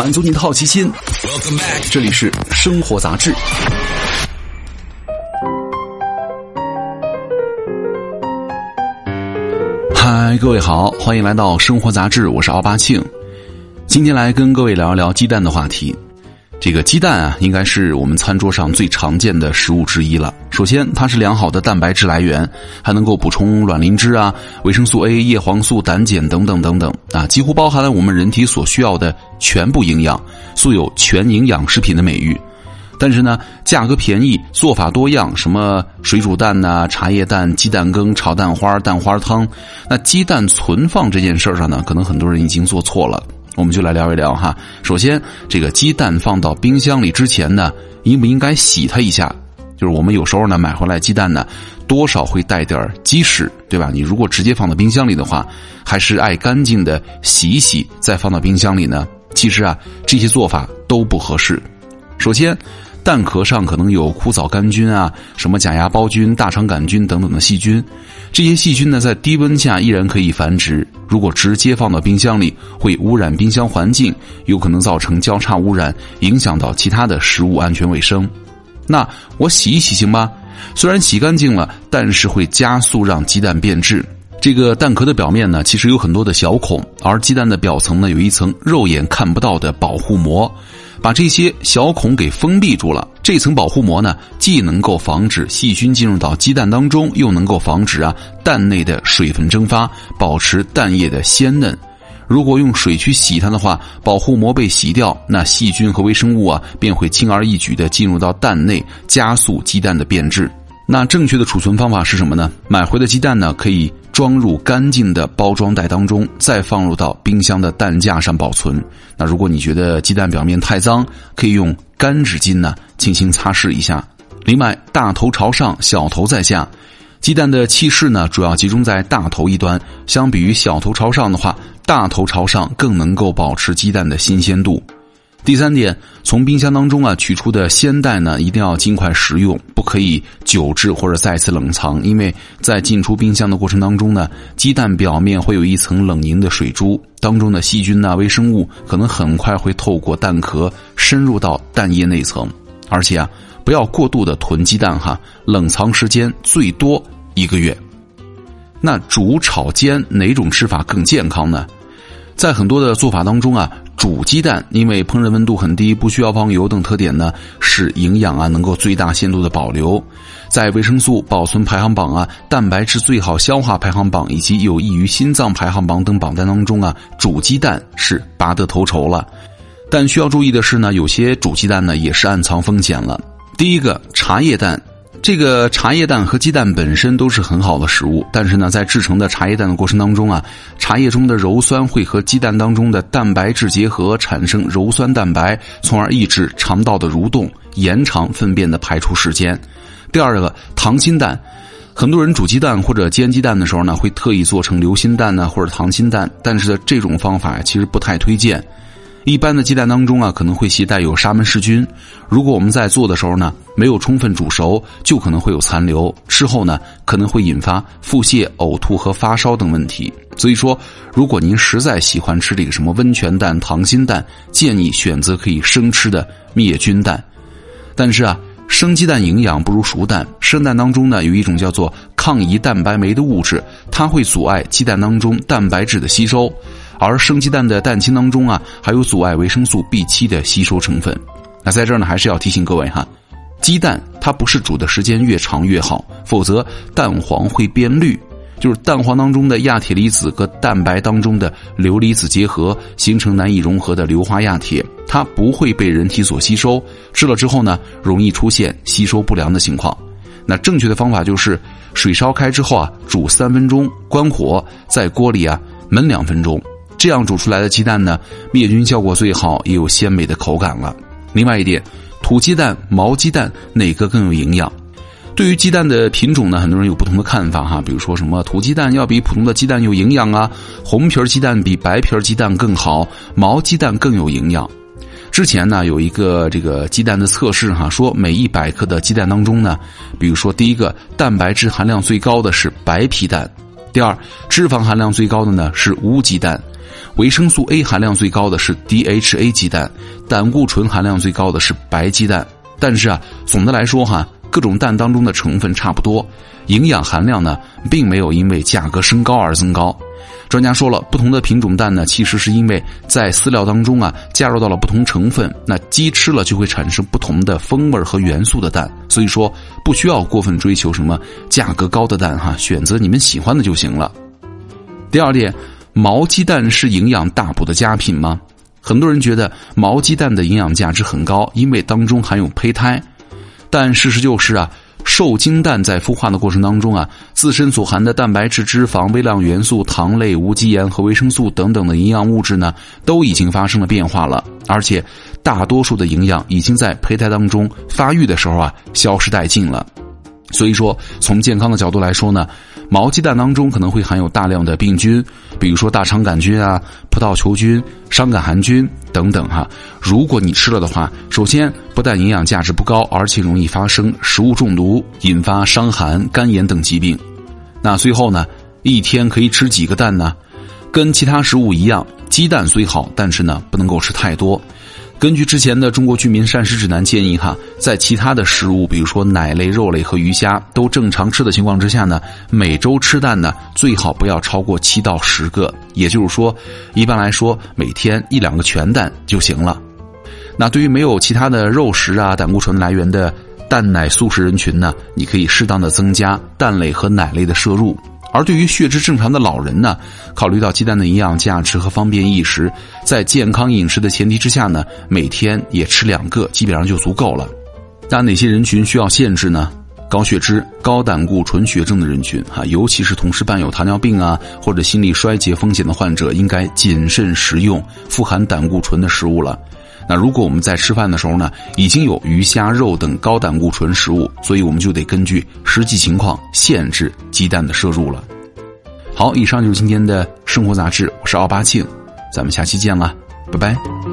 满足你的好奇心。这里是生活杂志。嗨，各位好，欢迎来到生活杂志，我是奥巴庆。今天来跟各位聊一聊鸡蛋的话题。这个鸡蛋啊，应该是我们餐桌上最常见的食物之一了。首先，它是良好的蛋白质来源，还能够补充卵磷脂啊、维生素 A、叶黄素、胆碱等等等等啊，几乎包含了我们人体所需要的全部营养，素有全营养食品的美誉。但是呢，价格便宜，做法多样，什么水煮蛋呐、茶叶蛋、鸡蛋羹、炒蛋花、蛋花汤，那鸡蛋存放这件事上呢，可能很多人已经做错了。我们就来聊一聊哈。首先，这个鸡蛋放到冰箱里之前呢，应不应该洗它一下？就是我们有时候呢买回来鸡蛋呢，多少会带点鸡屎，对吧？你如果直接放到冰箱里的话，还是爱干净的洗一洗再放到冰箱里呢？其实啊，这些做法都不合适。首先。蛋壳上可能有枯藻杆菌啊，什么假牙孢菌、大肠杆菌等等的细菌，这些细菌呢在低温下依然可以繁殖。如果直接放到冰箱里，会污染冰箱环境，有可能造成交叉污染，影响到其他的食物安全卫生。那我洗一洗行吗？虽然洗干净了，但是会加速让鸡蛋变质。这个蛋壳的表面呢，其实有很多的小孔，而鸡蛋的表层呢，有一层肉眼看不到的保护膜。把这些小孔给封闭住了，这层保护膜呢，既能够防止细菌进入到鸡蛋当中，又能够防止啊蛋内的水分蒸发，保持蛋液的鲜嫩。如果用水去洗它的话，保护膜被洗掉，那细菌和微生物啊便会轻而易举的进入到蛋内，加速鸡蛋的变质。那正确的储存方法是什么呢？买回的鸡蛋呢，可以。装入干净的包装袋当中，再放入到冰箱的蛋架上保存。那如果你觉得鸡蛋表面太脏，可以用干纸巾呢轻轻擦拭一下。另外，大头朝上，小头在下，鸡蛋的气室呢主要集中在大头一端。相比于小头朝上的话，大头朝上更能够保持鸡蛋的新鲜度。第三点，从冰箱当中啊取出的鲜蛋呢，一定要尽快食用，不可以久置或者再次冷藏，因为在进出冰箱的过程当中呢，鸡蛋表面会有一层冷凝的水珠，当中的细菌呐、微生物可能很快会透过蛋壳深入到蛋液内层，而且啊，不要过度的囤鸡蛋哈，冷藏时间最多一个月。那煮、炒、煎哪种吃法更健康呢？在很多的做法当中啊，煮鸡蛋因为烹饪温度很低，不需要放油等特点呢，使营养啊能够最大限度的保留。在维生素保存排行榜啊、蛋白质最好消化排行榜以及有益于心脏排行榜等榜单当中啊，煮鸡蛋是拔得头筹了。但需要注意的是呢，有些煮鸡蛋呢也是暗藏风险了。第一个，茶叶蛋。这个茶叶蛋和鸡蛋本身都是很好的食物，但是呢，在制成的茶叶蛋的过程当中啊，茶叶中的鞣酸会和鸡蛋当中的蛋白质结合，产生鞣酸蛋白，从而抑制肠道的蠕动，延长粪便的排出时间。第二个，溏心蛋，很多人煮鸡蛋或者煎鸡蛋的时候呢，会特意做成流心蛋呢，或者溏心蛋，但是这种方法其实不太推荐。一般的鸡蛋当中啊，可能会携带有沙门氏菌。如果我们在做的时候呢，没有充分煮熟，就可能会有残留。吃后呢，可能会引发腹泻、呕吐和发烧等问题。所以说，如果您实在喜欢吃这个什么温泉蛋、溏心蛋，建议选择可以生吃的灭菌蛋。但是啊，生鸡蛋营养不如熟蛋。生蛋当中呢，有一种叫做抗胰蛋白酶的物质，它会阻碍鸡蛋当中蛋白质的吸收。而生鸡蛋的蛋清当中啊，还有阻碍维生素 B 七的吸收成分。那在这儿呢，还是要提醒各位哈，鸡蛋它不是煮的时间越长越好，否则蛋黄会变绿，就是蛋黄当中的亚铁离子和蛋白当中的硫离子结合，形成难以融合的硫化亚铁，它不会被人体所吸收，吃了之后呢，容易出现吸收不良的情况。那正确的方法就是水烧开之后啊，煮三分钟，关火，在锅里啊焖两分钟。这样煮出来的鸡蛋呢，灭菌效果最好，也有鲜美的口感了。另外一点，土鸡蛋、毛鸡蛋哪个更有营养？对于鸡蛋的品种呢，很多人有不同的看法哈。比如说什么土鸡蛋要比普通的鸡蛋有营养啊，红皮鸡蛋比白皮鸡蛋更好，毛鸡蛋更有营养。之前呢，有一个这个鸡蛋的测试哈，说每一百克的鸡蛋当中呢，比如说第一个蛋白质含量最高的是白皮蛋，第二脂肪含量最高的呢是乌鸡蛋。维生素 A 含量最高的是 DHA 鸡蛋，胆固醇含量最高的是白鸡蛋。但是啊，总的来说哈，各种蛋当中的成分差不多，营养含量呢，并没有因为价格升高而增高。专家说了，不同的品种蛋呢，其实是因为在饲料当中啊加入到了不同成分，那鸡吃了就会产生不同的风味和元素的蛋，所以说不需要过分追求什么价格高的蛋哈，选择你们喜欢的就行了。第二点，毛鸡蛋是营养大补的佳品吗？很多人觉得毛鸡蛋的营养价值很高，因为当中含有胚胎，但事实就是啊。受精蛋在孵化的过程当中啊，自身所含的蛋白质、脂肪、微量元素、糖类、无机盐和维生素等等的营养物质呢，都已经发生了变化了，而且大多数的营养已经在胚胎当中发育的时候啊消失殆尽了。所以说，从健康的角度来说呢。毛鸡蛋当中可能会含有大量的病菌，比如说大肠杆菌啊、葡萄球菌、伤感寒菌等等哈。如果你吃了的话，首先不但营养价值不高，而且容易发生食物中毒，引发伤寒、肝炎等疾病。那最后呢，一天可以吃几个蛋呢？跟其他食物一样，鸡蛋虽好，但是呢，不能够吃太多。根据之前的《中国居民膳食指南》建议，哈，在其他的食物，比如说奶类、肉类和鱼虾都正常吃的情况之下呢，每周吃蛋呢最好不要超过七到十个，也就是说，一般来说每天一两个全蛋就行了。那对于没有其他的肉食啊、胆固醇来源的蛋奶素食人群呢，你可以适当的增加蛋类和奶类的摄入。而对于血脂正常的老人呢，考虑到鸡蛋的营养价值和方便易食，在健康饮食的前提之下呢，每天也吃两个，基本上就足够了。那哪些人群需要限制呢？高血脂、高胆固醇血症的人群，哈，尤其是同时伴有糖尿病啊或者心力衰竭风险的患者，应该谨慎食用富含胆固醇的食物了。那如果我们在吃饭的时候呢，已经有鱼虾肉等高胆固醇食物，所以我们就得根据实际情况限制鸡蛋的摄入了。好，以上就是今天的生活杂志，我是奥巴庆，咱们下期见了，拜拜。